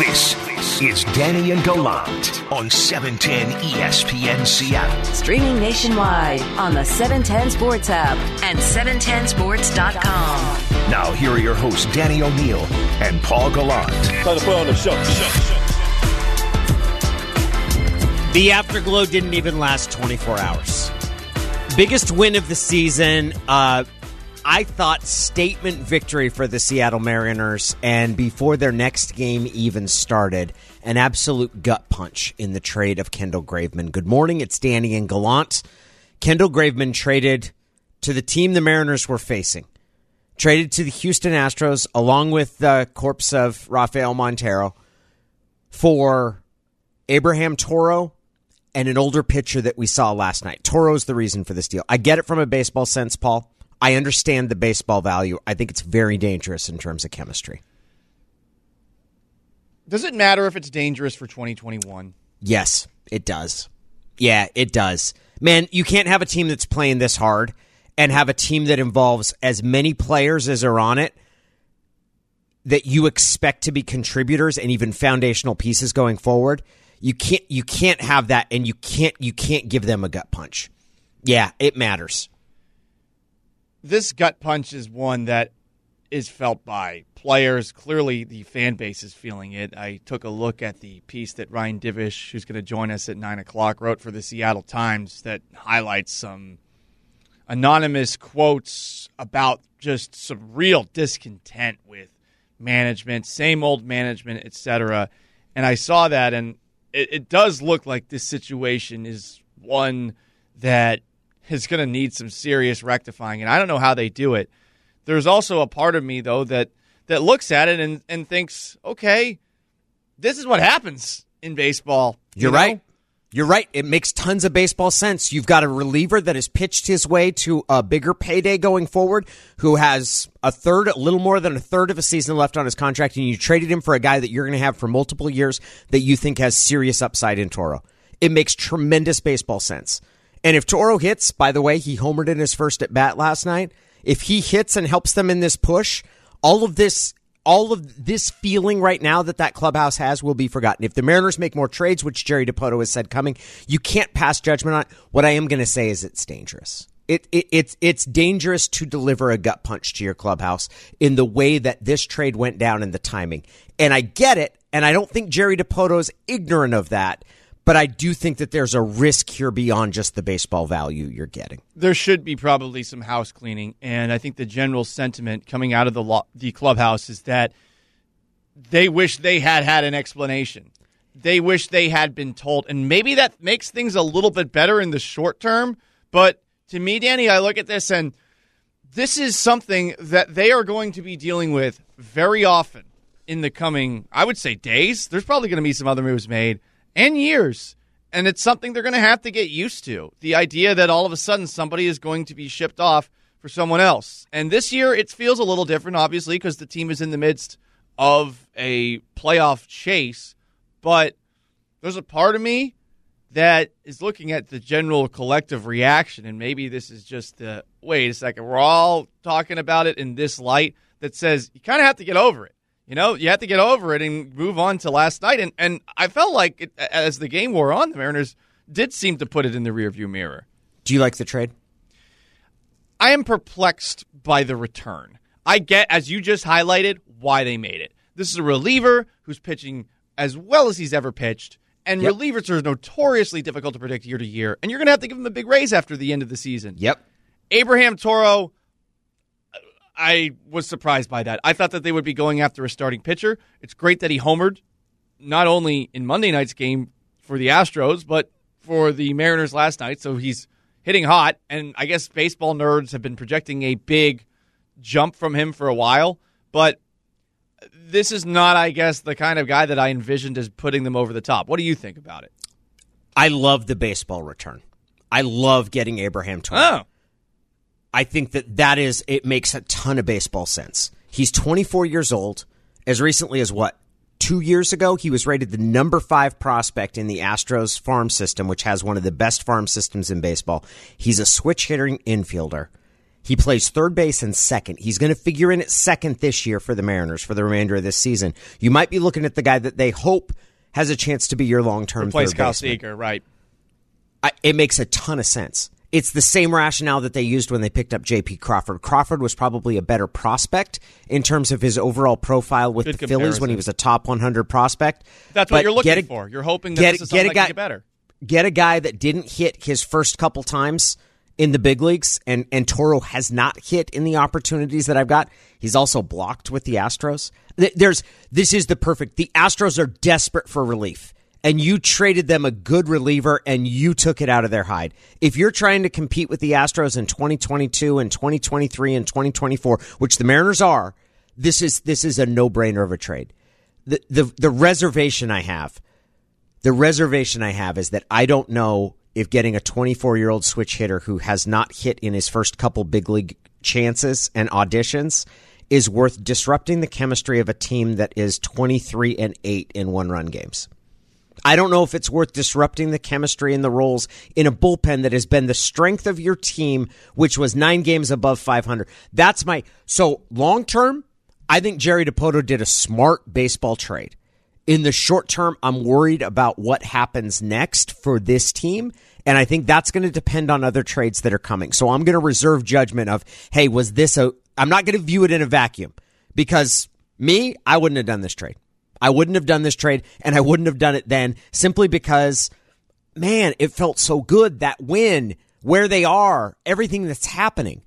This is Danny and Gallant on 710 ESPN Seattle. Streaming nationwide on the 710 Sports app and 710sports.com. Now, here are your hosts, Danny O'Neill and Paul Gallant. Time to put on the show. The afterglow didn't even last 24 hours. Biggest win of the season. Uh, I thought statement victory for the Seattle Mariners, and before their next game even started, an absolute gut punch in the trade of Kendall Graveman. Good morning, it's Danny and Gallant. Kendall Graveman traded to the team the Mariners were facing, traded to the Houston Astros along with the corpse of Rafael Montero for Abraham Toro and an older pitcher that we saw last night. Toro's the reason for this deal. I get it from a baseball sense, Paul. I understand the baseball value. I think it's very dangerous in terms of chemistry. Does it matter if it's dangerous for 2021? Yes, it does. Yeah, it does. Man, you can't have a team that's playing this hard and have a team that involves as many players as are on it that you expect to be contributors and even foundational pieces going forward. You can't you can't have that and you can't you can't give them a gut punch. Yeah, it matters. This gut punch is one that is felt by players. Clearly, the fan base is feeling it. I took a look at the piece that Ryan Divish, who's going to join us at 9 o'clock, wrote for the Seattle Times that highlights some anonymous quotes about just some real discontent with management, same old management, etc. And I saw that, and it, it does look like this situation is one that is going to need some serious rectifying. And I don't know how they do it. There's also a part of me though that that looks at it and, and thinks, okay, this is what happens in baseball. You You're know? right. You're right. It makes tons of baseball sense. You've got a reliever that has pitched his way to a bigger payday going forward, who has a third, a little more than a third of a season left on his contract, and you traded him for a guy that you're going to have for multiple years that you think has serious upside in Toro. It makes tremendous baseball sense. And if Toro hits, by the way, he homered in his first at bat last night. If he hits and helps them in this push, all of this all of this feeling right now that that clubhouse has will be forgotten. If the Mariners make more trades, which Jerry Dipoto has said coming, you can't pass judgment on. What I am going to say is it's dangerous. It, it, it's it's dangerous to deliver a gut punch to your clubhouse in the way that this trade went down in the timing. And I get it, and I don't think Jerry Dipoto is ignorant of that but I do think that there's a risk here beyond just the baseball value you're getting. There should be probably some house cleaning, and I think the general sentiment coming out of the lo- the clubhouse is that they wish they had had an explanation. They wish they had been told, and maybe that makes things a little bit better in the short term. But to me, Danny, I look at this and this is something that they are going to be dealing with very often in the coming, I would say, days. There's probably going to be some other moves made and years. And it's something they're going to have to get used to. The idea that all of a sudden somebody is going to be shipped off for someone else. And this year it feels a little different, obviously, because the team is in the midst of a playoff chase. But there's a part of me that is looking at the general collective reaction. And maybe this is just the wait a second, we're all talking about it in this light that says you kind of have to get over it you know, you have to get over it and move on to last night. And and I felt like it, as the game wore on, the Mariners did seem to put it in the rearview mirror. Do you like the trade? I am perplexed by the return. I get, as you just highlighted, why they made it. This is a reliever who's pitching as well as he's ever pitched. And yep. relievers are notoriously difficult to predict year to year. And you're going to have to give him a big raise after the end of the season. Yep. Abraham Toro, I was surprised by that. I thought that they would be going after a starting pitcher. It's great that he homered, not only in Monday night's game for the Astros, but for the Mariners last night. So he's hitting hot. And I guess baseball nerds have been projecting a big jump from him for a while. But this is not, I guess, the kind of guy that I envisioned as putting them over the top. What do you think about it? I love the baseball return. I love getting Abraham Toro. Oh. I think that that is it makes a ton of baseball sense. He's 24 years old. As recently as what two years ago, he was rated the number five prospect in the Astros farm system, which has one of the best farm systems in baseball. He's a switch hitting infielder. He plays third base and second. He's going to figure in at second this year for the Mariners for the remainder of this season. You might be looking at the guy that they hope has a chance to be your long term Replace third Kyle baseman. Seager, right? I, it makes a ton of sense. It's the same rationale that they used when they picked up J.P. Crawford. Crawford was probably a better prospect in terms of his overall profile with Good the Phillies when he was a top 100 prospect. That's what you're looking a- for. You're hoping that get- this is get a guy- get better. Get a guy that didn't hit his first couple times in the big leagues, and, and Toro has not hit in the opportunities that I've got. He's also blocked with the Astros. There's this is the perfect. The Astros are desperate for relief and you traded them a good reliever and you took it out of their hide. If you're trying to compete with the Astros in 2022 and 2023 and 2024, which the Mariners are, this is this is a no-brainer of a trade. The the the reservation I have, the reservation I have is that I don't know if getting a 24-year-old switch hitter who has not hit in his first couple big league chances and auditions is worth disrupting the chemistry of a team that is 23 and 8 in one-run games. I don't know if it's worth disrupting the chemistry and the roles in a bullpen that has been the strength of your team, which was nine games above 500. That's my so long term. I think Jerry Dipoto did a smart baseball trade. In the short term, I'm worried about what happens next for this team. And I think that's going to depend on other trades that are coming. So I'm going to reserve judgment of, hey, was this a, I'm not going to view it in a vacuum because me, I wouldn't have done this trade. I wouldn't have done this trade and I wouldn't have done it then simply because, man, it felt so good that win, where they are, everything that's happening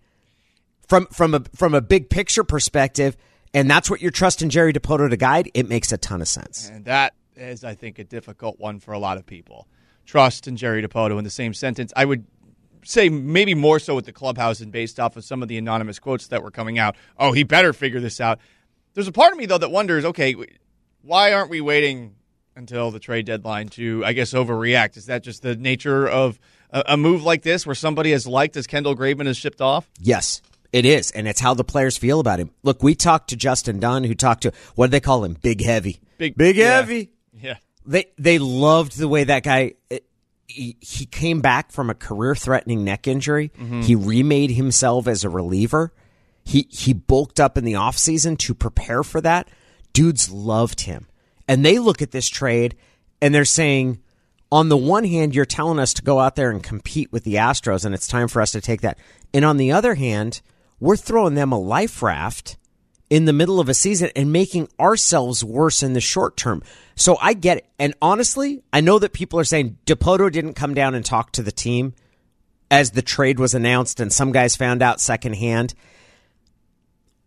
from, from a, from a big picture perspective. And that's what you're trusting Jerry Dipoto to guide. It makes a ton of sense. And that is, I think, a difficult one for a lot of people. Trust and Jerry Dipoto in the same sentence. I would say maybe more so with the clubhouse and based off of some of the anonymous quotes that were coming out. Oh, he better figure this out. There's a part of me though that wonders, okay, why aren't we waiting until the trade deadline to, I guess, overreact? Is that just the nature of a, a move like this, where somebody as liked as Kendall Graveman is shipped off? Yes, it is. And it's how the players feel about him. Look, we talked to Justin Dunn, who talked to, what do they call him? Big Heavy. Big- Big yeah. Heavy. Yeah. They they loved the way that guy. Eh, he, he came back from a career threatening neck injury. Mm-hmm. He remade himself as a reliever. He he bulked up in the offseason to prepare for that. Dudes loved him. And they look at this trade and they're saying, on the one hand, you're telling us to go out there and compete with the Astros, and it's time for us to take that. And on the other hand, we're throwing them a life raft in the middle of a season and making ourselves worse in the short term. So I get it. And honestly, I know that people are saying Dipoto didn't come down and talk to the team as the trade was announced and some guys found out secondhand.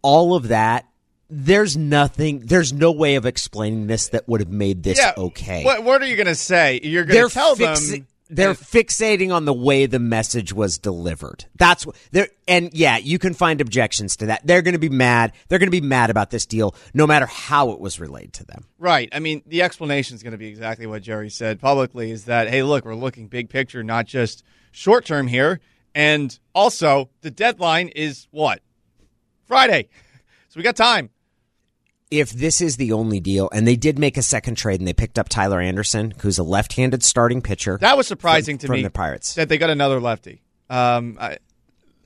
All of that, there's nothing, there's no way of explaining this that would have made this okay. What, what are you going to say? You're going they're to tell fixi- them. they're fixating on the way the message was delivered. That's what they're, and yeah, you can find objections to that. They're going to be mad. They're going to be mad about this deal, no matter how it was relayed to them. Right. I mean, the explanation is going to be exactly what Jerry said publicly is that, hey, look, we're looking big picture, not just short term here. And also, the deadline is what? Friday. So we got time. If this is the only deal, and they did make a second trade, and they picked up Tyler Anderson, who's a left-handed starting pitcher. That was surprising From- to from me. the Pirates. That they got another lefty. Um, I,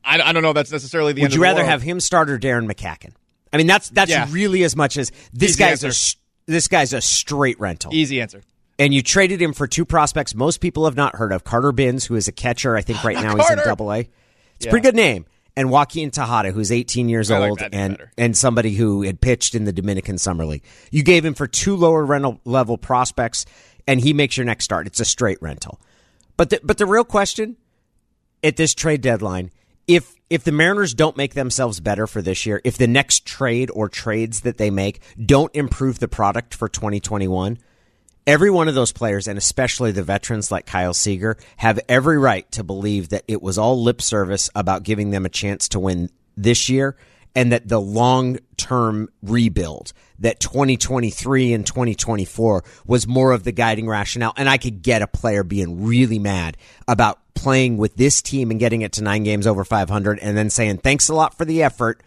I, I don't know if that's necessarily the Would you the rather world. have him start or Darren McCaughan? I mean, that's that's Yeah. really as much as this Easy guy's a answer. this guy's a straight rental. Easy answer. and you traded him for two prospects most people have not heard of Carter Bins, who is a catcher. I think right now he's in double A. It's a pretty good name. And Joaquin Tejada, who's 18 years I old name and, better. and somebody who had pitched in the Dominican Summer League. You gave him for two lower rental level prospects, and he makes your next start. It's a straight rental. But the, but the real question at this trade deadline, if if the Mariners don't make themselves better for this year, if the next trade or trades that they make don't improve the product for 2021, every one of those players, and especially the veterans like Kyle Seager, have every right to believe that it was all lip service about giving them a chance to win this year and that the long term rebuild, that 2023 and 2024 was more of the guiding rationale. And I could get a player being really mad about playing with this team and getting it to nine games over 500 and then saying, thanks a lot for the effort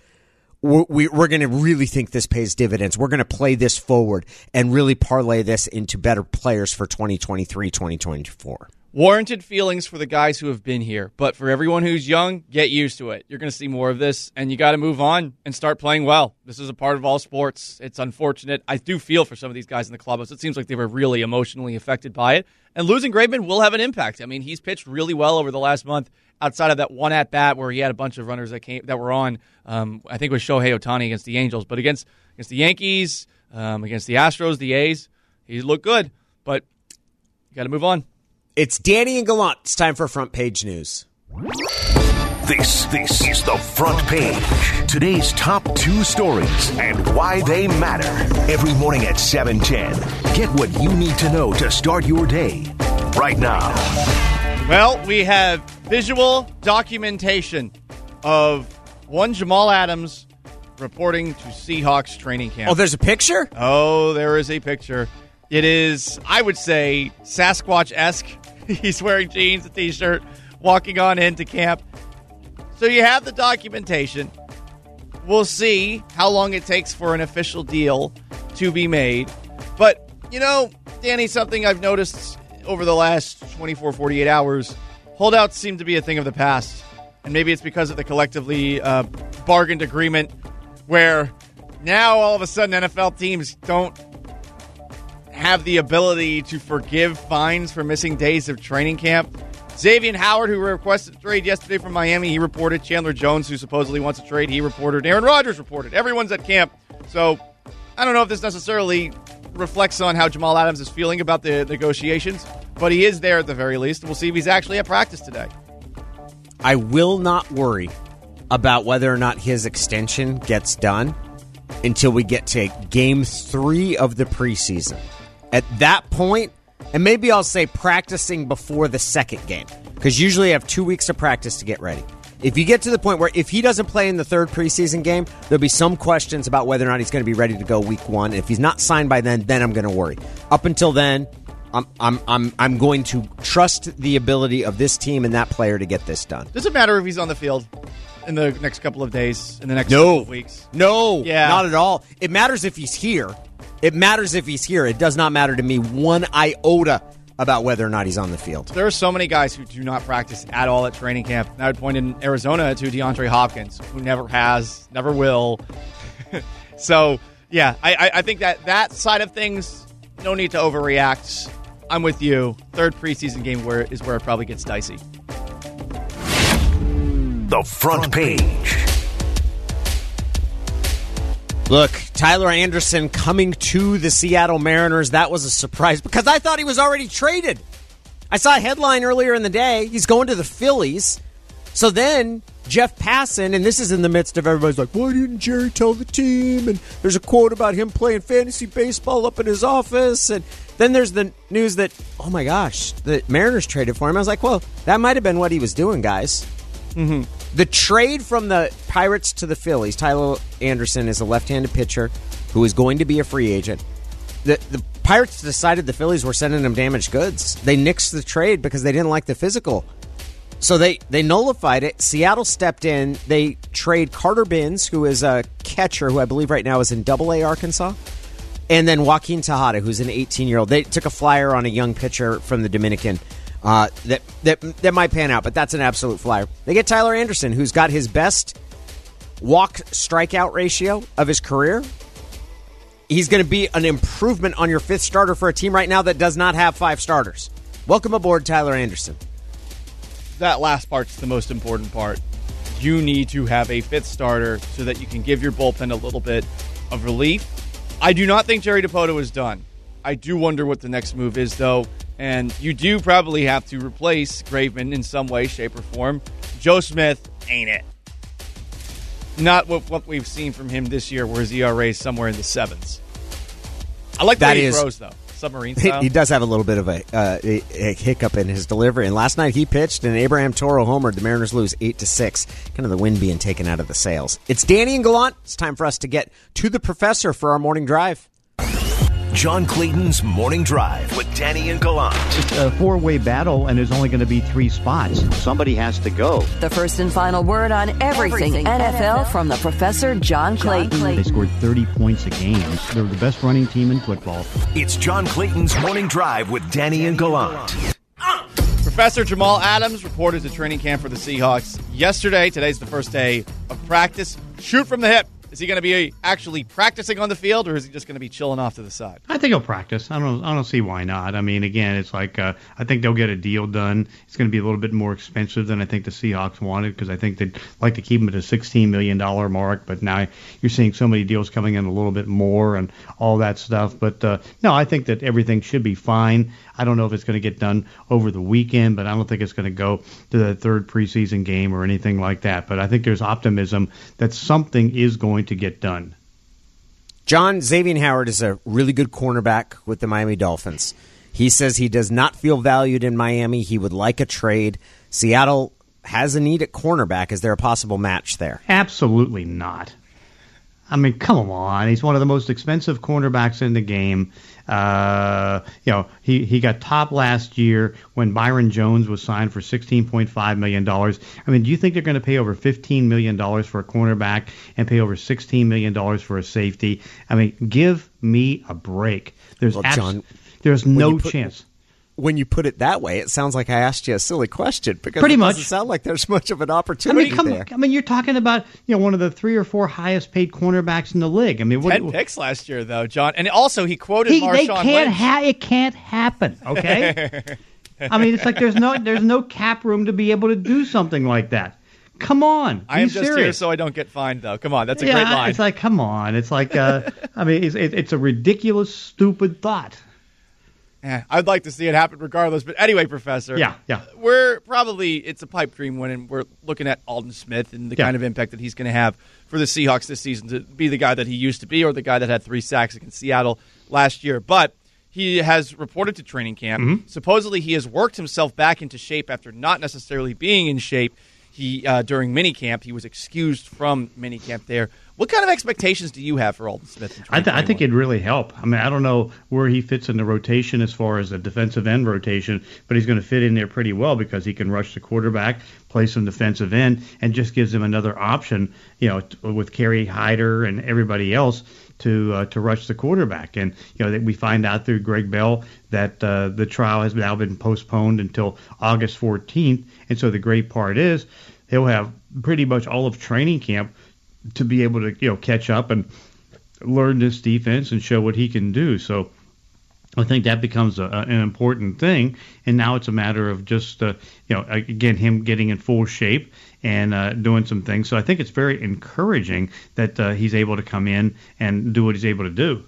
we're, we- we're going to really think this pays dividends. We're going to play this forward and really parlay this into better players for 2023, 2024. Warranted feelings for the guys who have been here. But for everyone who's young, get used to it. You're going to see more of this, and you got to move on and start playing well. This is a part of all sports. It's unfortunate. I do feel for some of these guys in the clubhouse. It seems like they were really emotionally affected by it. And losing Graveman will have an impact. I mean, he's pitched really well over the last month. Outside of that one at bat where he had a bunch of runners that came that were on, um, I think it was Shohei Ohtani against the Angels, but against against the Yankees, um, against the Astros, the A's, he looked good. But you got to move on. It's Danny and Gallant. It's time for front page news. This, this is the front page. Today's top two stories and why they matter. Every morning at 710. Get what you need to know to start your day. Right now. Well, we have visual documentation of one Jamal Adams reporting to Seahawks training camp. Oh, there's a picture? Oh, there is a picture. It is, I would say, Sasquatch esque. He's wearing jeans, a t shirt, walking on into camp. So you have the documentation. We'll see how long it takes for an official deal to be made. But, you know, Danny, something I've noticed over the last 24, 48 hours holdouts seem to be a thing of the past. And maybe it's because of the collectively uh, bargained agreement where now all of a sudden NFL teams don't have the ability to forgive fines for missing days of training camp. Xavier Howard, who requested a trade yesterday from Miami, he reported. Chandler Jones, who supposedly wants a trade, he reported. Aaron Rodgers reported. Everyone's at camp. So I don't know if this necessarily reflects on how Jamal Adams is feeling about the negotiations, but he is there at the very least. We'll see if he's actually at practice today. I will not worry about whether or not his extension gets done until we get to game three of the preseason. At that point, and maybe I'll say practicing before the second game, because usually I have two weeks of practice to get ready. If you get to the point where if he doesn't play in the third preseason game, there'll be some questions about whether or not he's going to be ready to go week one. If he's not signed by then, then I'm going to worry. Up until then, I'm I'm I'm I'm going to trust the ability of this team and that player to get this done. Does it matter if he's on the field in the next couple of days, in the next No. couple of weeks? No, Yeah. not at all. It matters if he's here. It matters if he's here. It does not matter to me one iota about whether or not he's on the field. There are so many guys who do not practice at all at training camp. And I would point in Arizona to DeAndre Hopkins, who never has, never will. so, yeah, I, I, I think that that side of things, no need to overreact. I'm with you. Third preseason game where is where it probably gets dicey. The front page. Look, Tyler Anderson coming to the Seattle Mariners. That was a surprise because I thought he was already traded. I saw a headline earlier in the day. He's going to the Phillies. So then Jeff Passan, and this is in the midst of everybody's like, why didn't Jerry tell the team? And there's a quote about him playing fantasy baseball up in his office. And then there's the news that, oh my gosh, the Mariners traded for him. I was like, well, that might have been what he was doing, guys. Mm-hmm. The trade from the Pirates to the Phillies, Tyler Anderson is a left-handed pitcher who is going to be a free agent. The the Pirates decided the Phillies were sending him damaged goods. They nixed the trade because they didn't like the physical. So they they nullified it. Seattle stepped in. They trade Carter Bins, who is a catcher who I believe right now is in Double A Arkansas, and then Joaquin Tejada, who's an 18 year old. They took a flyer on a young pitcher from the Dominican uh, that that that might pan out, but that's an absolute flyer. They get Tyler Anderson, who's got his best walk strikeout ratio of his career. He's going to be an improvement on your fifth starter for a team right now that does not have five starters. Welcome aboard, Tyler Anderson. That last part's the most important part. You need to have a fifth starter so that you can give your bullpen a little bit of relief. I do not think Jerry Dipoto is done. I do wonder what the next move is, though. And you do probably have to replace Graveman in some way, shape, or form. Joe Smith ain't it. Not what, what we've seen from him this year, where his ERA is somewhere in the sevens. I like the That way he is- throws, though. Submarine style. he does have a little bit of a, uh, a, a hiccup in his delivery, and last night he pitched, and Abraham Toro homered. The Mariners lose eight to six. Kind of the wind being taken out of the sails. It's Danny and Gallant. It's time for us to get to the professor for our morning drive. John Clayton's Morning Drive with Danny and Gallant. a four way battle, and there's only going to be three spots. Somebody has to go. The first and final word on everything, Everything NFL, NFL from the professor John Clayton. They scored 30 points a game. They're the best running team in football. It's John Clayton's Morning Drive with Danny and Gallant. Professor Jamal Adams reported to training camp for the Seahawks yesterday. Today's the first day of practice. Shoot from the hip. Is he going to be actually practicing on the field, or is he just going to be chilling off to the side? I think he'll practice. I don't. I don't see why not. I mean, again, it's like uh, I think they'll get a deal done. It's going to be a little bit more expensive than I think the Seahawks wanted because I think they'd like to keep him at a 16 million dollar mark. But now you're seeing so many deals coming in a little bit more and all that stuff. But uh, no, I think that everything should be fine. I don't know if it's going to get done over the weekend, but I don't think it's going to go to the third preseason game or anything like that. But I think there's optimism that something is going to get done. John Xavier Howard is a really good cornerback with the Miami Dolphins. He says he does not feel valued in Miami. He would like a trade. Seattle has a need at cornerback. Is there a possible match there? Absolutely not. I mean, come on. He's one of the most expensive cornerbacks in the game. Uh, you know, he, he got top last year when Byron Jones was signed for $16.5 million. I mean, do you think they're going to pay over $15 million for a cornerback and pay over $16 million for a safety? I mean, give me a break. There's, Well, abs- John, there's no put- chance. When you put it that way, it sounds like I asked you a silly question because Pretty it much. doesn't sound like there's much of an I opportunity mean, come, there. I mean, you're talking about you know one of the three or four highest paid cornerbacks in the league. I mean, what, Ten picks last year, though, John. And also, he quoted he, Marshawn they can't Lynch. ha- it can't happen okay i mean it's like there's no there's no cap room to be able to do something like that come on I am be just here serious. so I don't get fined, though. Come on, that's a yeah, great line. it's like come on it's like uh i mean it's, it, it's a ridiculous stupid thought Yeah, I'd like to see it happen regardless. But anyway, Professor. Yeah, yeah. We're probably, it's a pipe dream when we're looking at Aldon Smith and the Yeah. kind of impact that he's going to have for the Seahawks this season to be the guy that he used to be or the guy that had three sacks against Seattle last year. But he has reported to training camp. Mm-hmm. Supposedly, he has worked himself back into shape after not necessarily being in shape. He uh, during minicamp, he was excused from minicamp there. What kind of expectations do you have for Aldon Smith? I, th- I think 2021? it'd really help. I mean, I don't know where he fits in the rotation as far as the defensive end rotation, but he's going to fit in there pretty well because he can rush the quarterback, play some defensive end, and just gives him another option, you know, t- with Kerry Hyder and everybody else to uh, to rush the quarterback. And you know, that we find out through Gregg Bell that uh, the trial has now been postponed until August 14th. And so the great part is he'll have pretty much all of training camp to be able to you know catch up and learn this defense and show what he can do. So I think that becomes a, an important thing. And now it's a matter of just uh, you know again him getting in full shape and uh, doing some things. So I think it's very encouraging that uh, he's able to come in and do what he's able to do.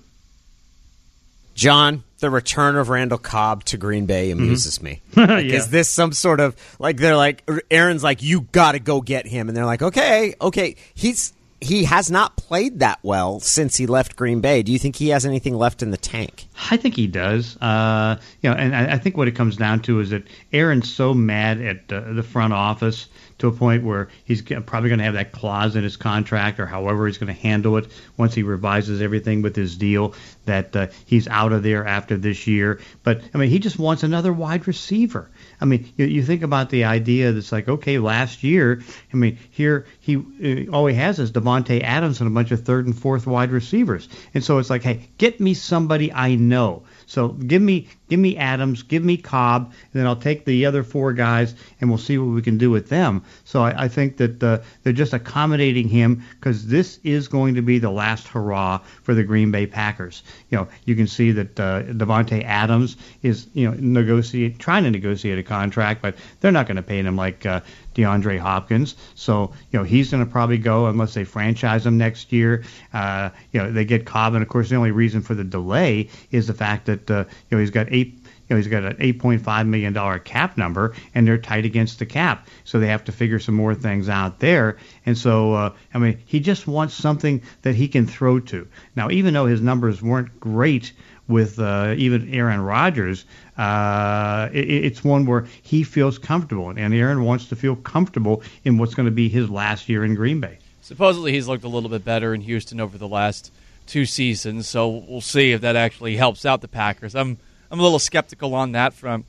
John, the return of Randall Cobb to Green Bay amuses me. Like, Mm-hmm. Yeah. Is this some sort of like they're like Aaron's like you got to go get him, and they're like okay, okay. He's he has not played that well since he left Green Bay. Do you think he has anything left in the tank? I think he does. Uh, you know, and I, I think what it comes down to is that Aaron's so mad at uh, the front office to a point where he's probably going to have that clause in his contract or however he's going to handle it once he revises everything with his deal that uh, he's out of there after this year. But I mean, he just wants another wide receiver. I mean, you, you think about the idea that's like, okay, last year, I mean, here he uh, all he has is Davante Adams and a bunch of third and fourth wide receivers, and so it's like, hey, get me somebody I know. So give me give me Adams, give me Cobb, and then I'll take the other four guys, and we'll see what we can do with them. So I, I think that uh, they're just accommodating him because this is going to be the last hurrah for the Green Bay Packers. You know, you can see that uh, Davante Adams is you know negotiate trying to negotiate a contract, but they're not going to pay him like uh, DeAndre Hopkins. So you know he's going to probably go unless they franchise him next year. Uh, you know they get Cobb, and of course the only reason for the delay is the fact that uh, you know he's got eight. You know, he's got an $8.5 million cap number, and they're tight against the cap. So they have to figure some more things out there. And so, uh, I mean, he just wants something that he can throw to. Now, even though his numbers weren't great with uh, even Aaron Rodgers, uh, it, it's one where he feels comfortable, and Aaron wants to feel comfortable in what's going to be his last year in Green Bay. Supposedly, he's looked a little bit better in Houston over the last two seasons, so we'll see if that actually helps out the Packers. I'm I'm a little skeptical on that front.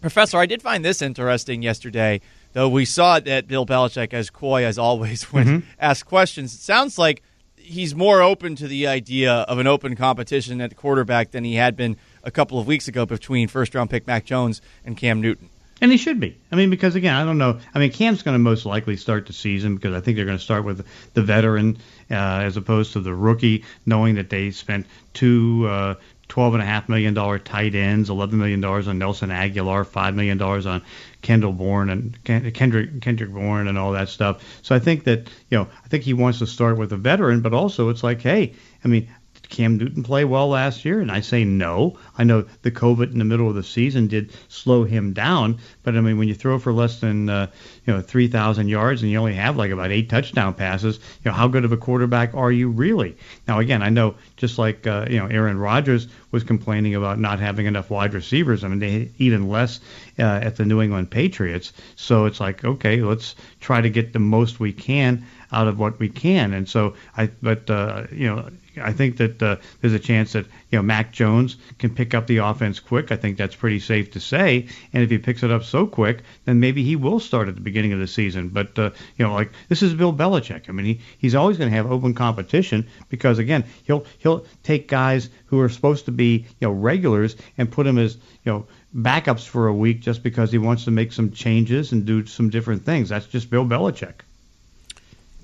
Professor, I did find this interesting yesterday, though we saw that Bill Belichick, as coy as always when asked questions, it sounds like he's more open to the idea of an open competition at the quarterback than he had been a couple of weeks ago between first round pick Mac Jones and Cam Newton. And he should be. I mean, because again, I don't know. I mean, Cam's going to most likely start the season because I think they're going to start with the veteran uh, as opposed to the rookie, knowing that they spent two uh, twelve and a half million dollar tight ends, eleven million dollars on Nelson Agholor, five million dollars on Kendall Bourne and Kendrick Kendrick Bourne and all that stuff. So I think that you know I think he wants to start with a veteran, but also it's like, hey, I mean, Cam Newton play well last year? And I say no. I know the COVID in the middle of the season did slow him down, but I mean, when you throw for less than uh, you know 3,000 yards and you only have like about eight touchdown passes, you know how good of a quarterback are you really? Now again, I know just like uh, you know Aaron Rodgers was complaining about not having enough wide receivers. I mean, they even less uh, at the New England Patriots. So it's like, okay, let's try to get the most we can out of what we can. And so I, but uh, you know, I think that uh, there's a chance that you know Mac Jones can pick up the offense quick. I think that's pretty safe to say. And if he picks it up so quick, then maybe he will start at the beginning of the season. But uh, you know, like this is Bill Belichick. I mean, he, he's always going to have open competition because again, he'll he'll take guys who are supposed to be you know regulars and put them as you know backups for a week just because he wants to make some changes and do some different things. That's just Bill Belichick.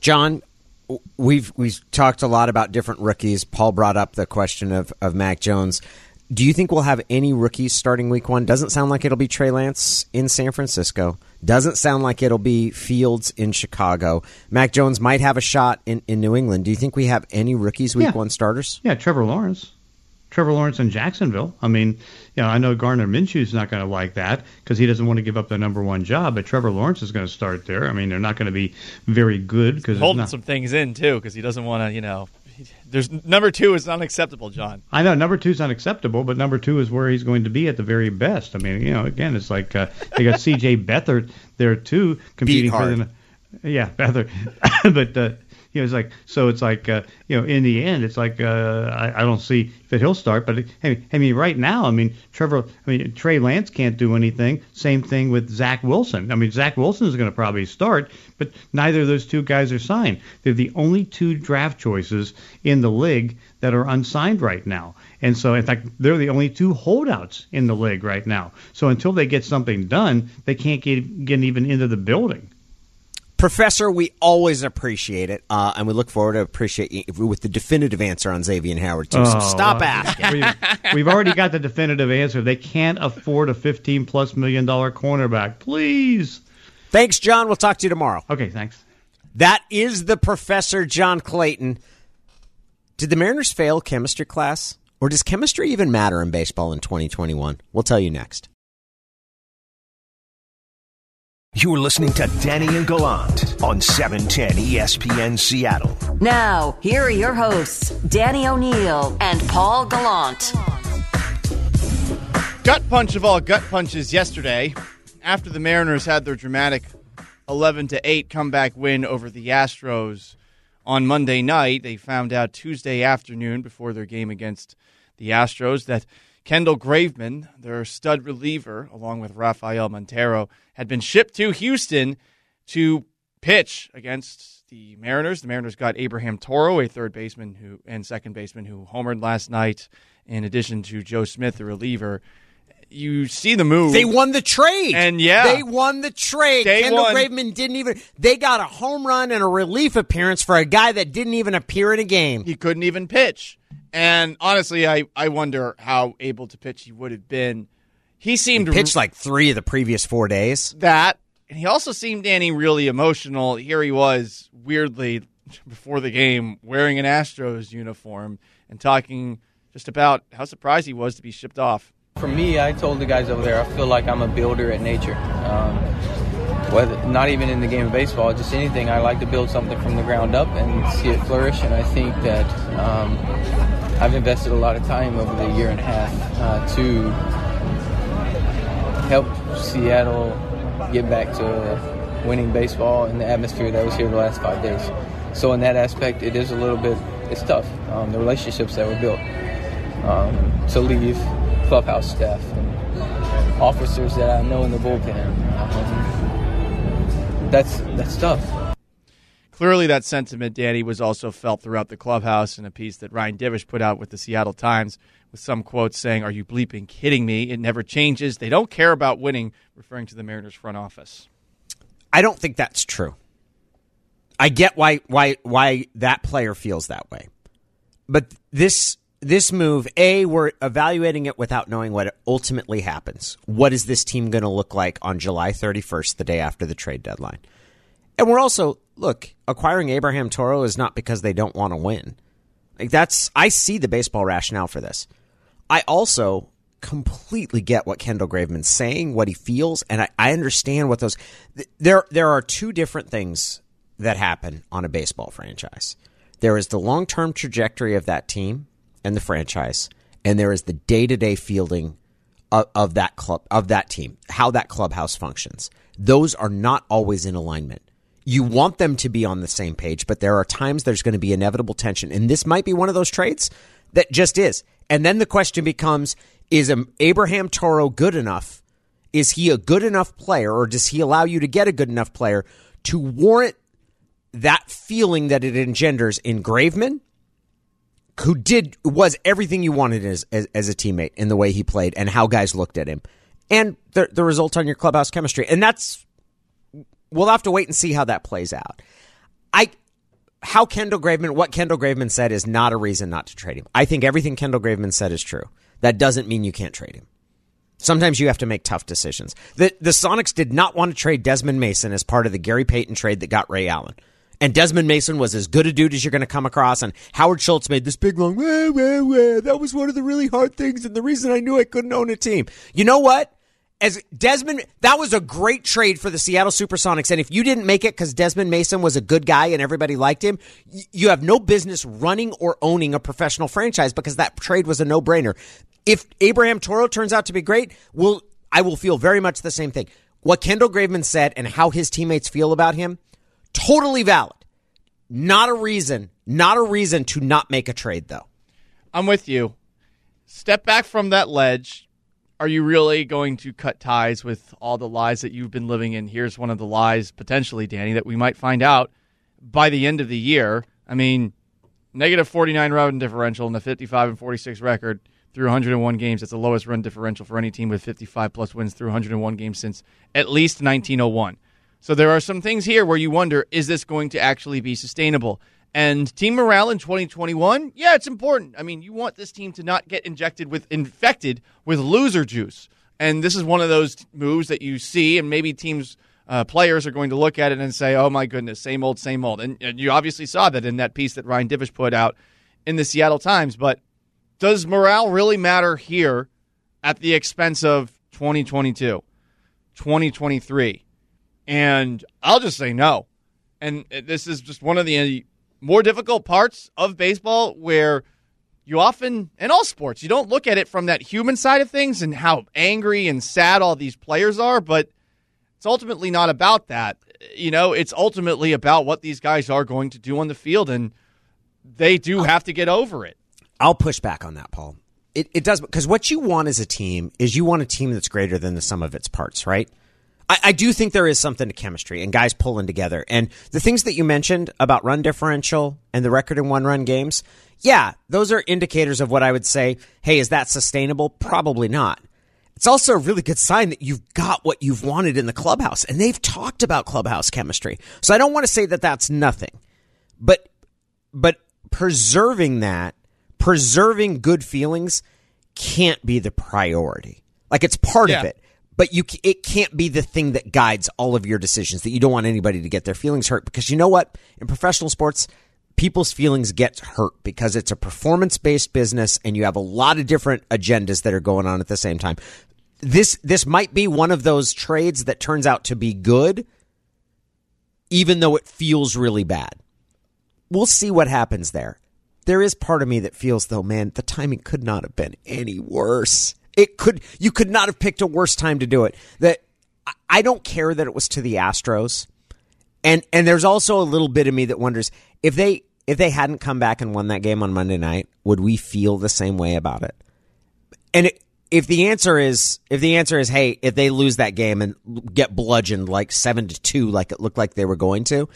John, we've we've talked a lot about different rookies. Paul brought up the question of of Mac Jones. Do you think we'll have any rookies starting week one? Doesn't sound like it'll be Trey Lance in San Francisco. Doesn't sound like it'll be Fields in Chicago. Mac Jones might have a shot in, in New England. Do you think we have any rookies week yeah. one starters? Yeah, Trevor Lawrence. Trevor Lawrence in Jacksonville. I mean, you know, I know Gardner Minshew's not going to like that because he doesn't want to give up the number one job, but Trevor Lawrence is going to start there. I mean, they're not going to be very good because holding not... some things in too because he doesn't want to, you know. There's number two is unacceptable, John. I know number two is unacceptable, but number two is where he's going to be at the very best. I mean, you know, again, it's like uh, they got C.J. Beathard there too, competing for the. Yeah, Beathard, but uh, you know, it's like so. It's like uh, you know, in the end, it's like uh, I, I don't see that he'll start. But I mean, right now, I mean, Trevor, I mean, Trey Lance can't do anything. Same thing with Zach Wilson. I mean, Zach Wilson is going to probably start, but neither of those two guys are signed. They're the only two draft choices in the league that are unsigned right now. And so, in fact, they're the only two holdouts in the league right now. So until they get something done, they can't get, get even into the building. Professor, we always appreciate it, uh, and we look forward to appreciate you with the definitive answer on Xavier and Howard too. So oh, stop asking. We've, we've, already got the definitive answer. They can't afford a fifteen plus million dollar cornerback. Please. Thanks, John. We'll talk to you tomorrow. Okay, thanks. That is the Professor John Clayton. Did the Mariners fail chemistry class, or does chemistry even matter in baseball in 2021? We'll tell you next. You're listening to Danny and Gallant on 710 ESPN Seattle. Now, here are your hosts, Danny O'Neill and Paul Gallant. Gut punch of all gut punches yesterday after the Mariners had their dramatic 11 to 8 comeback win over the Astros on Monday night. They found out Tuesday afternoon before their game against the Astros that Kendall Graveman, their stud reliever, along with Rafael Montero, had been shipped to Houston to pitch against the Mariners. The Mariners got Abraham Toro, a third baseman who and second baseman who homered last night, in addition to Joe Smith, the reliever. You see the move. They won the trade. And yeah. They won the trade. Day Kendall one. Graveman didn't even they got a home run and a relief appearance for a guy that didn't even appear in a game. He couldn't even pitch. And honestly, I, I wonder how able to pitch he would have been. He seemed he pitched like three of the previous four days. That and he also seemed Danny really emotional. Here he was weirdly before the game wearing an Astros uniform and talking just about how surprised he was to be shipped off. For me, I told the guys over there, I feel like I'm a builder at nature. Um, whether not even in the game of baseball, just anything, I like to build something from the ground up and see it flourish. And I think that um, I've invested a lot of time over the year and a half uh, to help Seattle get back to winning baseball in the atmosphere that was here the last five days. So in that aspect, it is a little bit it's tough. Um, the relationships that were built um, to leave clubhouse staff and officers that I know in the bullpen. Um, that's that's tough. Clearly, that sentiment, Danny, was also felt throughout the clubhouse in a piece that Ryan Divish put out with the Seattle Times with some quotes saying, Are you bleeping kidding me? It never changes. They don't care about winning, referring to the Mariners front office. I don't think that's true. I get why why why that player feels that way. But this this move, A, we're evaluating it without knowing what ultimately happens. What is this team going to look like on July 31st, the day after the trade deadline? And we're also, look, acquiring Abraham Toro is not because they don't want to win. Like that's I see the baseball rationale for this. I also completely get what Kendall Graveman's saying, what he feels, and I, I understand what those there there are two different things that happen on a baseball franchise. There is the long term trajectory of that team and the franchise, and there is the day to day fielding of, of that club of that team, how that clubhouse functions. Those are not always in alignment. You want them to be on the same page, but there are times there's going to be inevitable tension, and this might be one of those trades that just is. And then the question becomes: Is Abraham Toro good enough? Is he a good enough player, or does he allow you to get a good enough player to warrant that feeling that it engenders in Graveman who did was everything you wanted as, as, as a teammate in the way he played and how guys looked at him, and the the result on your clubhouse chemistry. And that's we'll have to wait and see how that plays out. I how Kendall Graveman what Kendall Graveman said is not a reason not to trade him. I think everything Kendall Graveman said is true. That doesn't mean you can't trade him. Sometimes you have to make tough decisions. The the Sonics did not want to trade Desmond Mason as part of the Gary Payton trade that got Ray Allen. And Desmond Mason was as good a dude as you're going to come across. And Howard Schultz made this big long, wah, wah, wah. that was one of the really hard things and the reason I knew I couldn't own a team. You know what? As Desmond, that was a great trade for the Seattle Supersonics. And if you didn't make it because Desmond Mason was a good guy and everybody liked him, you have no business running or owning a professional franchise because that trade was a no brainer. If Abraham Toro turns out to be great, will I will feel very much the same thing. What Kendall Graveman said and how his teammates feel about him Totally valid. Not a reason, not a reason to not make a trade, though. I'm with you. Step back from that ledge. Are you really going to cut ties with all the lies that you've been living in? Here's one of the lies, potentially, Danny, that we might find out by the end of the year. I mean, negative 49 run differential and a 55 and 46 record through 101 games. It's the lowest run differential for any team with 55 plus wins through 101 games since at least 1901. So there are some things here where you wonder is this going to actually be sustainable? And team morale in 2021, yeah, it's important. I mean, you want this team to not get injected with infected with loser juice. And this is one of those moves that you see, and maybe teams, uh, players are going to look at it and say, oh my goodness, same old, same old. And, and you obviously saw that in that piece that Ryan Divish put out in the Seattle Times. But does morale really matter here at the expense of 2022, 2023? And I'll just say no. And this is just one of the uh, more difficult parts of baseball where you often, in all sports, you don't look at it from that human side of things and how angry and sad all these players are, but it's ultimately not about that. You know, it's ultimately about what these guys are going to do on the field, and they do have to get over it. I'll push back on that, Paul. It, it does because what you want as a team is you want a team that's greater than the sum of its parts, right? I, I, do think there is something to chemistry and guys pulling together. And the things that you mentioned about run differential and the record in one run games, yeah, those are indicators of what I would say, hey, is that sustainable? Probably not. It's also a really good sign that you've got what you've wanted in the clubhouse. And they've talked about clubhouse chemistry. So I don't want to say that that's nothing. But, but preserving that, preserving good feelings can't be the priority. Like it's part yeah. of it but you it can't be the thing that guides all of your decisions that you don't want anybody to get their feelings hurt because you know what? In professional sports people's feelings get hurt because it's a performance based business and you have a lot of different agendas that are going on at the same time. This this might be one of those trades that turns out to be good even though it feels really bad. We'll see what happens there. There is part of me that feels though man the timing could not have been any worse it could you could not have picked a worse time to do it. That I don't care that it was to the Astros. And and there's also a little bit of me that wonders if they if they hadn't come back and won that game on Monday night, would we feel the same way about it? And it, if the answer is if the answer is hey, if they lose that game and get bludgeoned like 7 to 2 like it looked like they were going to,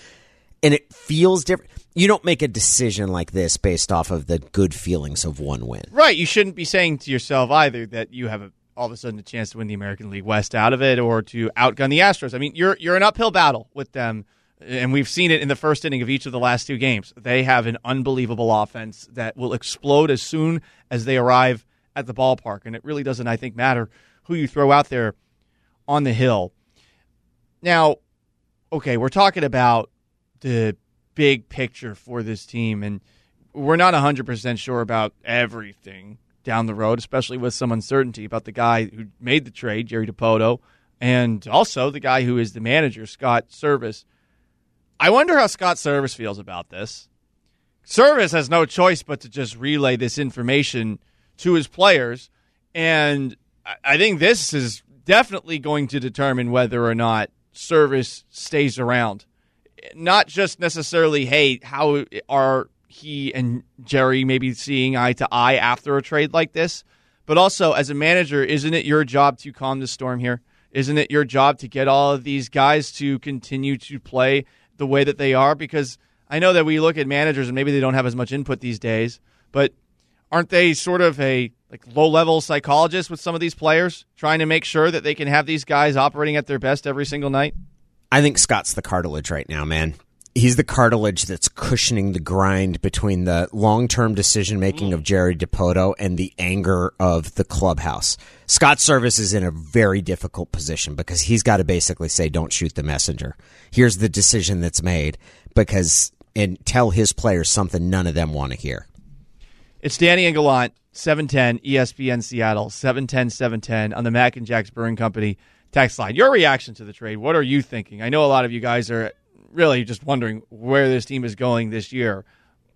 and it feels different. You don't make a decision like this based off of the good feelings of one win. Right. You shouldn't be saying to yourself either that you have a, all of a sudden a chance to win the American League West out of it or to outgun the Astros. I mean, you're you're an uphill battle with them, and we've seen it in the first inning of each of the last two games. They have an unbelievable offense that will explode as soon as they arrive at the ballpark, and it really doesn't, I think, matter who you throw out there on the hill. Now, okay, we're talking about the big picture for this team, and we're not 100% sure about everything down the road, especially with some uncertainty about the guy who made the trade, Jerry Dipoto, and also the guy who is the manager, Scott Servais. I wonder how Scott Servais feels about this. Servais has no choice but to just relay this information to his players, and I think this is definitely going to determine whether or not Servais stays around. Not just necessarily, hey, how are he and Jerry maybe seeing eye to eye after a trade like this, but also as a manager, isn't it your job to calm the storm here? Isn't it your job to get all of these guys to continue to play the way that they are? Because I know that we look at managers and maybe they don't have as much input these days, but aren't they sort of a like low level psychologist with some of these players, trying to make sure that they can have these guys operating at their best every single night? I think Scott's the cartilage right now, man. He's the cartilage that's cushioning the grind between the long term decision making of Jerry Dipoto and the anger of the clubhouse. Scott Servais is in a very difficult position because he's got to basically say, don't shoot the messenger. Here's the decision that's made because, and tell his players something none of them want to hear. It's Danny and Gallant, 710 ESPN Seattle, 710 710 on the Mac and Jacks Brewing Company text line. Your reaction to the trade, what are you thinking? I know a lot of you guys are really just wondering where this team is going this year.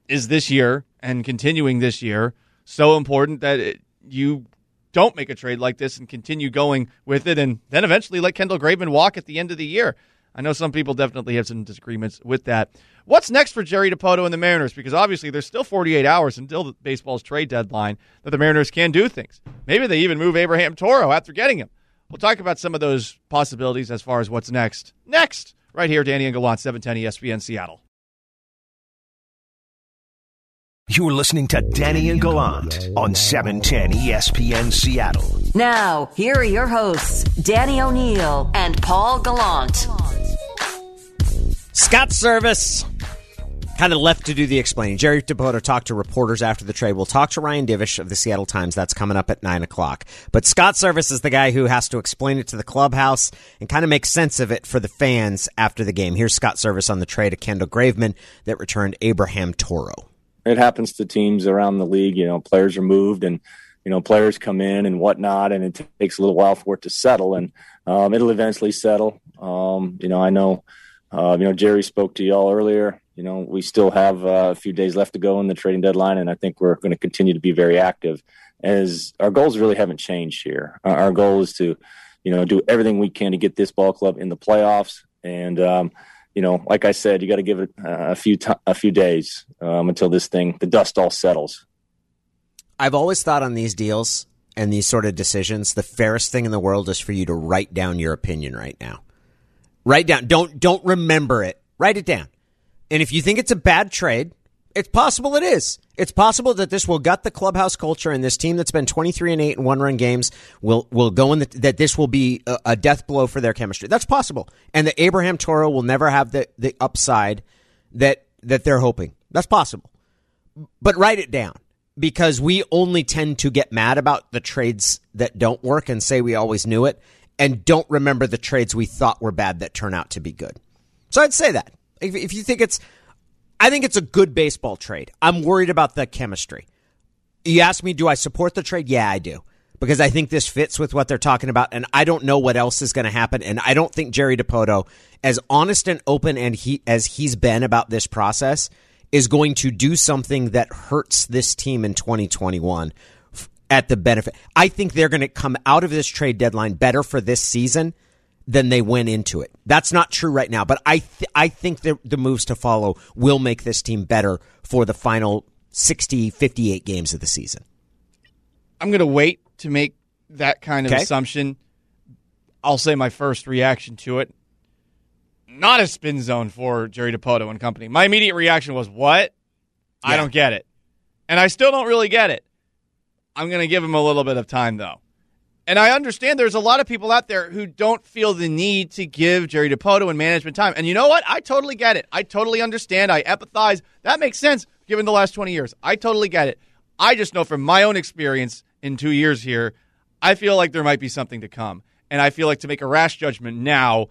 Is this year and continuing this year so important that it, you don't make a trade like this and continue going with it and then eventually let Kendall Graveman walk at the end of the year? I know some people definitely have some disagreements with that. What's next for Jerry Dipoto and the Mariners? Because obviously there's still 48 hours until the baseball's trade deadline that the Mariners can do things. Maybe they even move Abraham Toro after getting him. We'll talk about some of those possibilities as far as what's next. Next, right here, Danny and Gallant, 710 ESPN Seattle. You're listening to Danny and Gallant on 710 ESPN Seattle. Now, here are your hosts, Danny O'Neill and Paul Gallant. Scott Servais kind of left to do the explaining. Jerry Dipoto talked to reporters after the trade. We'll talk to Ryan Divish of the Seattle Times. That's coming up at 9 o'clock. But Scott Servais is the guy who has to explain it to the clubhouse and kind of make sense of it for the fans after the game. Here's Scott Servais on the trade of Kendall Graveman that returned Abraham Toro. It happens to teams around the league. You know, players are moved and, you know, players come in and whatnot, and it takes a little while for it to settle. And um, it'll eventually settle. Um, you know, I know – uh, you know, Jerry spoke to y'all earlier. You know, we still have uh, a few days left to go in the trading deadline, and I think we're going to continue to be very active. As our goals really haven't changed here. Our goal is to, you know, do everything we can to get this ball club in the playoffs. And um, you know, like I said, you got to give it a few t- a few days um, until this thing, the dust all settles. I've always thought on these deals and these sort of decisions, the fairest thing in the world is for you to write down your opinion right now. Write down. Don't don't remember it. Write it down. And if you think it's a bad trade, it's possible it is. It's possible that this will gut the clubhouse culture and this team that's been 23 and 8 in one run games will will go in the, that this will be a, a, death blow for their chemistry. That's possible. And that Abraham Toro will never have the, the upside that that they're hoping. That's possible. But write it down because we only tend to get mad about the trades that don't work and say we always knew it and don't remember the trades we thought were bad that turn out to be good. So I'd say that. If, if you think it's, I think it's a good baseball trade. I'm worried about the chemistry. You ask me, do I support the trade? Yeah, I do. Because I think this fits with what they're talking about, and I don't know what else is going to happen. And I don't think Jerry Dipoto, as honest and open and he as he's been about this process, is going to do something that hurts this team in 2021 at the benefit. I think they're going to come out of this trade deadline better for this season than they went into it. That's not true right now, but I th- I think the, the moves to follow will make this team better for the final 60, 58 games of the season. I'm going to wait to make that kind of okay. assumption. I'll say my first reaction to it. not a spin zone for Jerry Dipoto and company. My immediate reaction was, "What? I don't get it," and I still don't really get it. I'm going to give him a little bit of time though. And I understand there's a lot of people out there who don't feel the need to give Jerry Dipoto and management time. And you know what? I totally get it. I totally understand. I empathize. That makes sense given the last 20 years. I totally get it. I just know from my own experience in two years here, I feel like there might be something to come. And I feel like to make a rash judgment now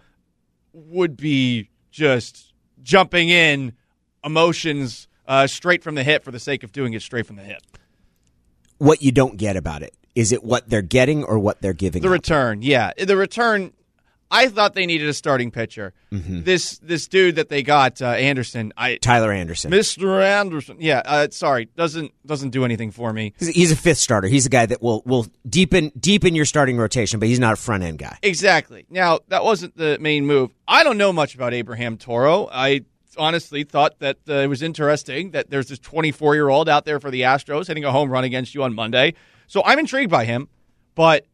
would be just jumping in emotions uh, straight from the hip for the sake of doing it straight from the hip. What you don't get about it is it what they're getting or what they're giving. The up? return, yeah, the return. I thought they needed a starting pitcher. Mm-hmm. This this dude that they got, uh, Anderson. I Tyler Anderson. Mr. Anderson. Yeah, uh, sorry, doesn't doesn't do anything for me. He's- He's a fifth starter. He's a guy that will will deepen deepen your starting rotation, but he's not a front end guy. Exactly. Now that wasn't the main move. I don't know much about Abraham Toro. I honestly thought that uh, it was interesting that there's this 24 year old out there for the Astros hitting a home run against you on Monday. So I'm intrigued by him, but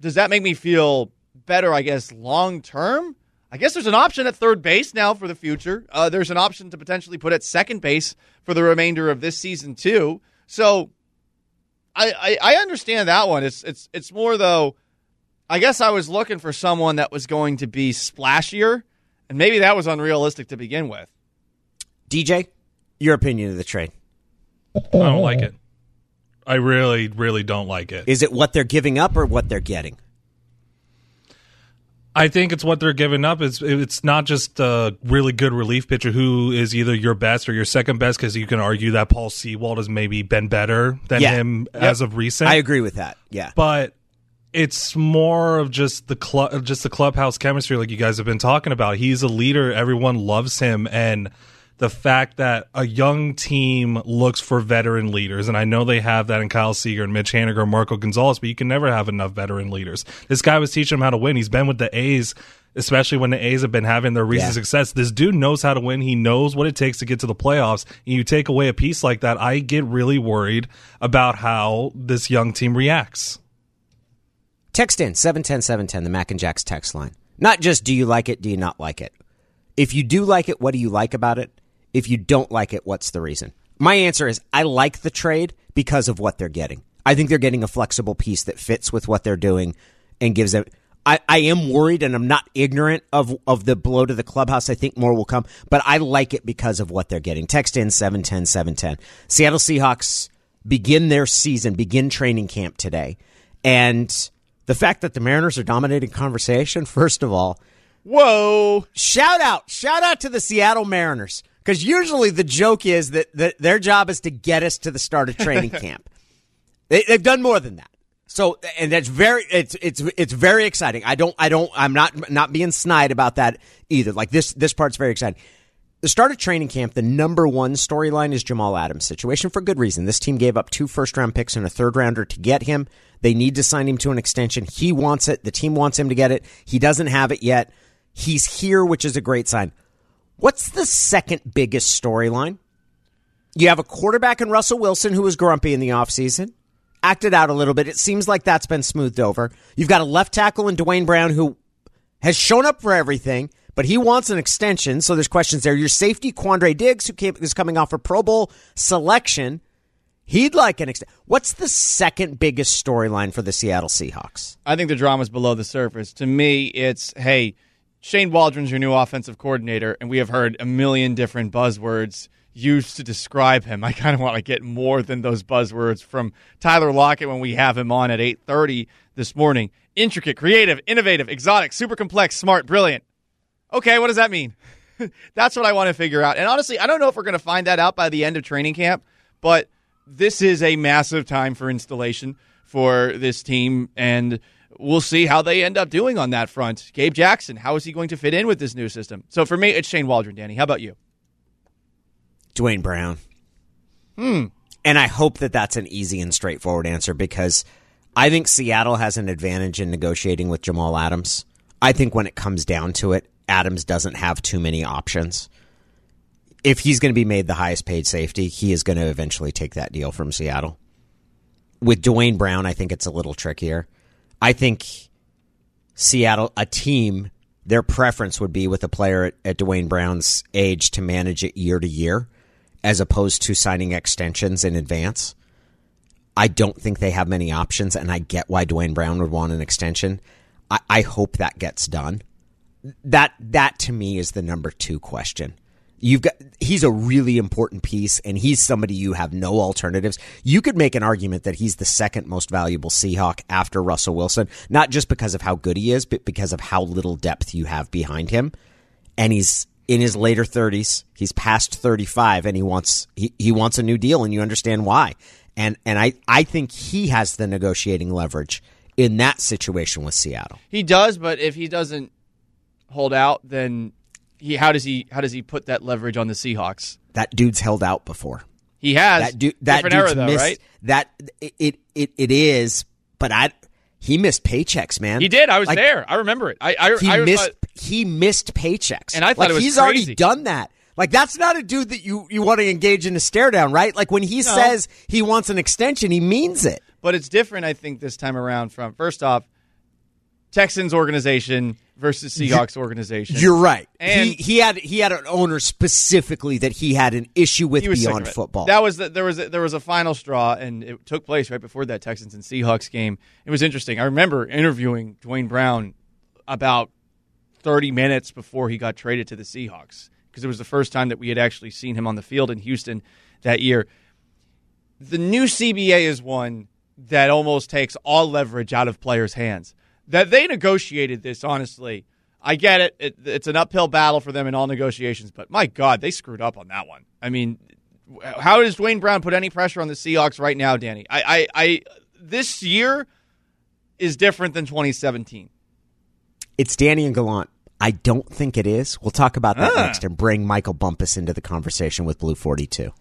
does that make me feel better? I guess long term. I guess there's an option at third base now for the future. Uh, there's an option to potentially put at second base for the remainder of this season too. So I, I, I understand that one. It's it's it's more though. I guess I was looking for someone that was going to be splashier, and maybe that was unrealistic to begin with. DJ, your opinion of the trade? I don't like it. I really, really don't like it. Is it what they're giving up or what they're getting? I think it's what they're giving up. It's it's not just a really good relief pitcher who is either your best or your second best because you can argue that Paul Sewald has maybe been better than Yeah. him as of recent. I agree with that. Yeah. but it's more of just the club, just the clubhouse chemistry, like you guys have been talking about. He's a leader; everyone loves him, and the fact that a young team looks for veteran leaders, and I know they have that in Kyle Seager and Mitch Haniger and Marco Gonzalez, but you can never have enough veteran leaders. This guy was teaching him how to win. He's been with the A's. Especially when the A's have been having their recent Yeah. success, this dude knows how to win. He knows what it takes to get to the playoffs. And you take away a piece like that, I get really worried about how this young team reacts. Text in 710 710, the Mac and Jacks text line. Not just do you like it, do you not like it? If you do like it, what do you like about it? If you don't like it, what's the reason? My answer is I like the trade because of what they're getting. I think they're getting a flexible piece that fits with what they're doing and gives them. I, I am worried and I'm not ignorant of, of the blow to the clubhouse. I think more will come, but I like it because of what they're getting. Text in 710 710. Seattle Seahawks begin their season, begin training camp today. And the fact that the Mariners are dominating conversation, first of all, Whoa! shout out, shout out to the Seattle Mariners. Because usually the joke is that, that their job is to get us to the start of training camp. They, they've done more than that. So, and that's very, it's, it's, it's very exciting. I don't, I don't, I'm not, not being snide about that either. Like this, this part's very exciting. The start of training camp, the number one storyline is Jamal Adams' situation for good reason. This team gave up two first round picks and a third rounder to get him. They need to sign him to an extension. He wants it. The team wants him to get it. He doesn't have it yet. He's here, which is a great sign. What's the second biggest storyline? You have a quarterback in Russell Wilson who was grumpy in the offseason, acted out a little bit. It seems like that's been smoothed over. You've got a left tackle in Duane Brown who has shown up for everything, but he wants an extension. So there's questions there. Your safety, Quandre Diggs, who came, is coming off a Pro Bowl selection, he'd like an extension. What's the second biggest storyline for the Seattle Seahawks? I think the drama's below the surface. To me, it's hey, Shane Waldron's your new offensive coordinator, and we have heard a million different buzzwords used to describe him. I kind of want to get more than those buzzwords from Tyler Lockett when we have him on at 8:30 this morning. Intricate, creative, innovative, exotic, super complex, smart, brilliant. Okay, what does that mean? That's what I want to figure out. And honestly, I don't know if we're going to find that out by the end of training camp, but this is a massive time for installation for this team and we'll see how they end up doing on that front. Gabe Jackson, how is he going to fit in with this new system? So for me, it's Shane Waldron, Danny. How about you? Duane Brown. Hmm. And I hope that that's an easy and straightforward answer because I think Seattle has an advantage in negotiating with Jamal Adams. I think when it comes down to it, Adams doesn't have too many options. If he's going to be made the highest paid safety, he is going to eventually take that deal from Seattle. With Duane Brown, I think it's a little trickier. I think Seattle, a team their preference would be with a player at, at Duane Brown's age to manage it year to year, as opposed to signing extensions in advance. I don't think they have many options, and I get why Duane Brown would want an extension. I, I hope that gets done. That that to me is the number two question. You've got he's a really important piece, and he's somebody you have no alternatives. You could make an argument that he's the second most valuable Seahawk after Russell Wilson, not just because of how good he is, but because of how little depth you have behind him. And he's in his later thirties. He's past thirty five, and he wants he, he wants a new deal, and you understand why. And and I, I think he has the negotiating leverage in that situation with Seattle. He does, but if he doesn't hold out, then he how does he how does he put that leverage on the Seahawks? That dude's held out before. He has That dude that dude's era though, missed right? that it, it it is, but I he missed paychecks, man. He did. I was Like, there. I remember it. I I, He I missed he missed paychecks, And I thought like it was he's already done that. Like that's not a dude that you you want to engage in a stare down, right? Like when he says he wants an extension, he means it. but it's different. I think this time around. From first off, Texans organization versus Seahawks organization. You're right. And- he he had he had an owner specifically that he had an issue with he was sick beyond football. That was the, there was a, there was a final straw, and it took place right before that Texans and Seahawks game. It was interesting. I remember interviewing Duane Brown about thirty minutes before he got traded to the Seahawks because it was the first time that we had actually seen him on the field in Houston that year. The new CBA is one that almost takes all leverage out of players' hands. That they negotiated this, honestly. I get it. it. It's an uphill battle for them in all negotiations, but my God, they screwed up on that one. I mean, how does Duane Brown put any pressure on the Seahawks right now, Danny? I, I, I this year is different than 2017. It's Danny and Gallant. I don't think it is. We'll talk about that Ah. next and bring Michael Bumpus into the conversation with Blue 42.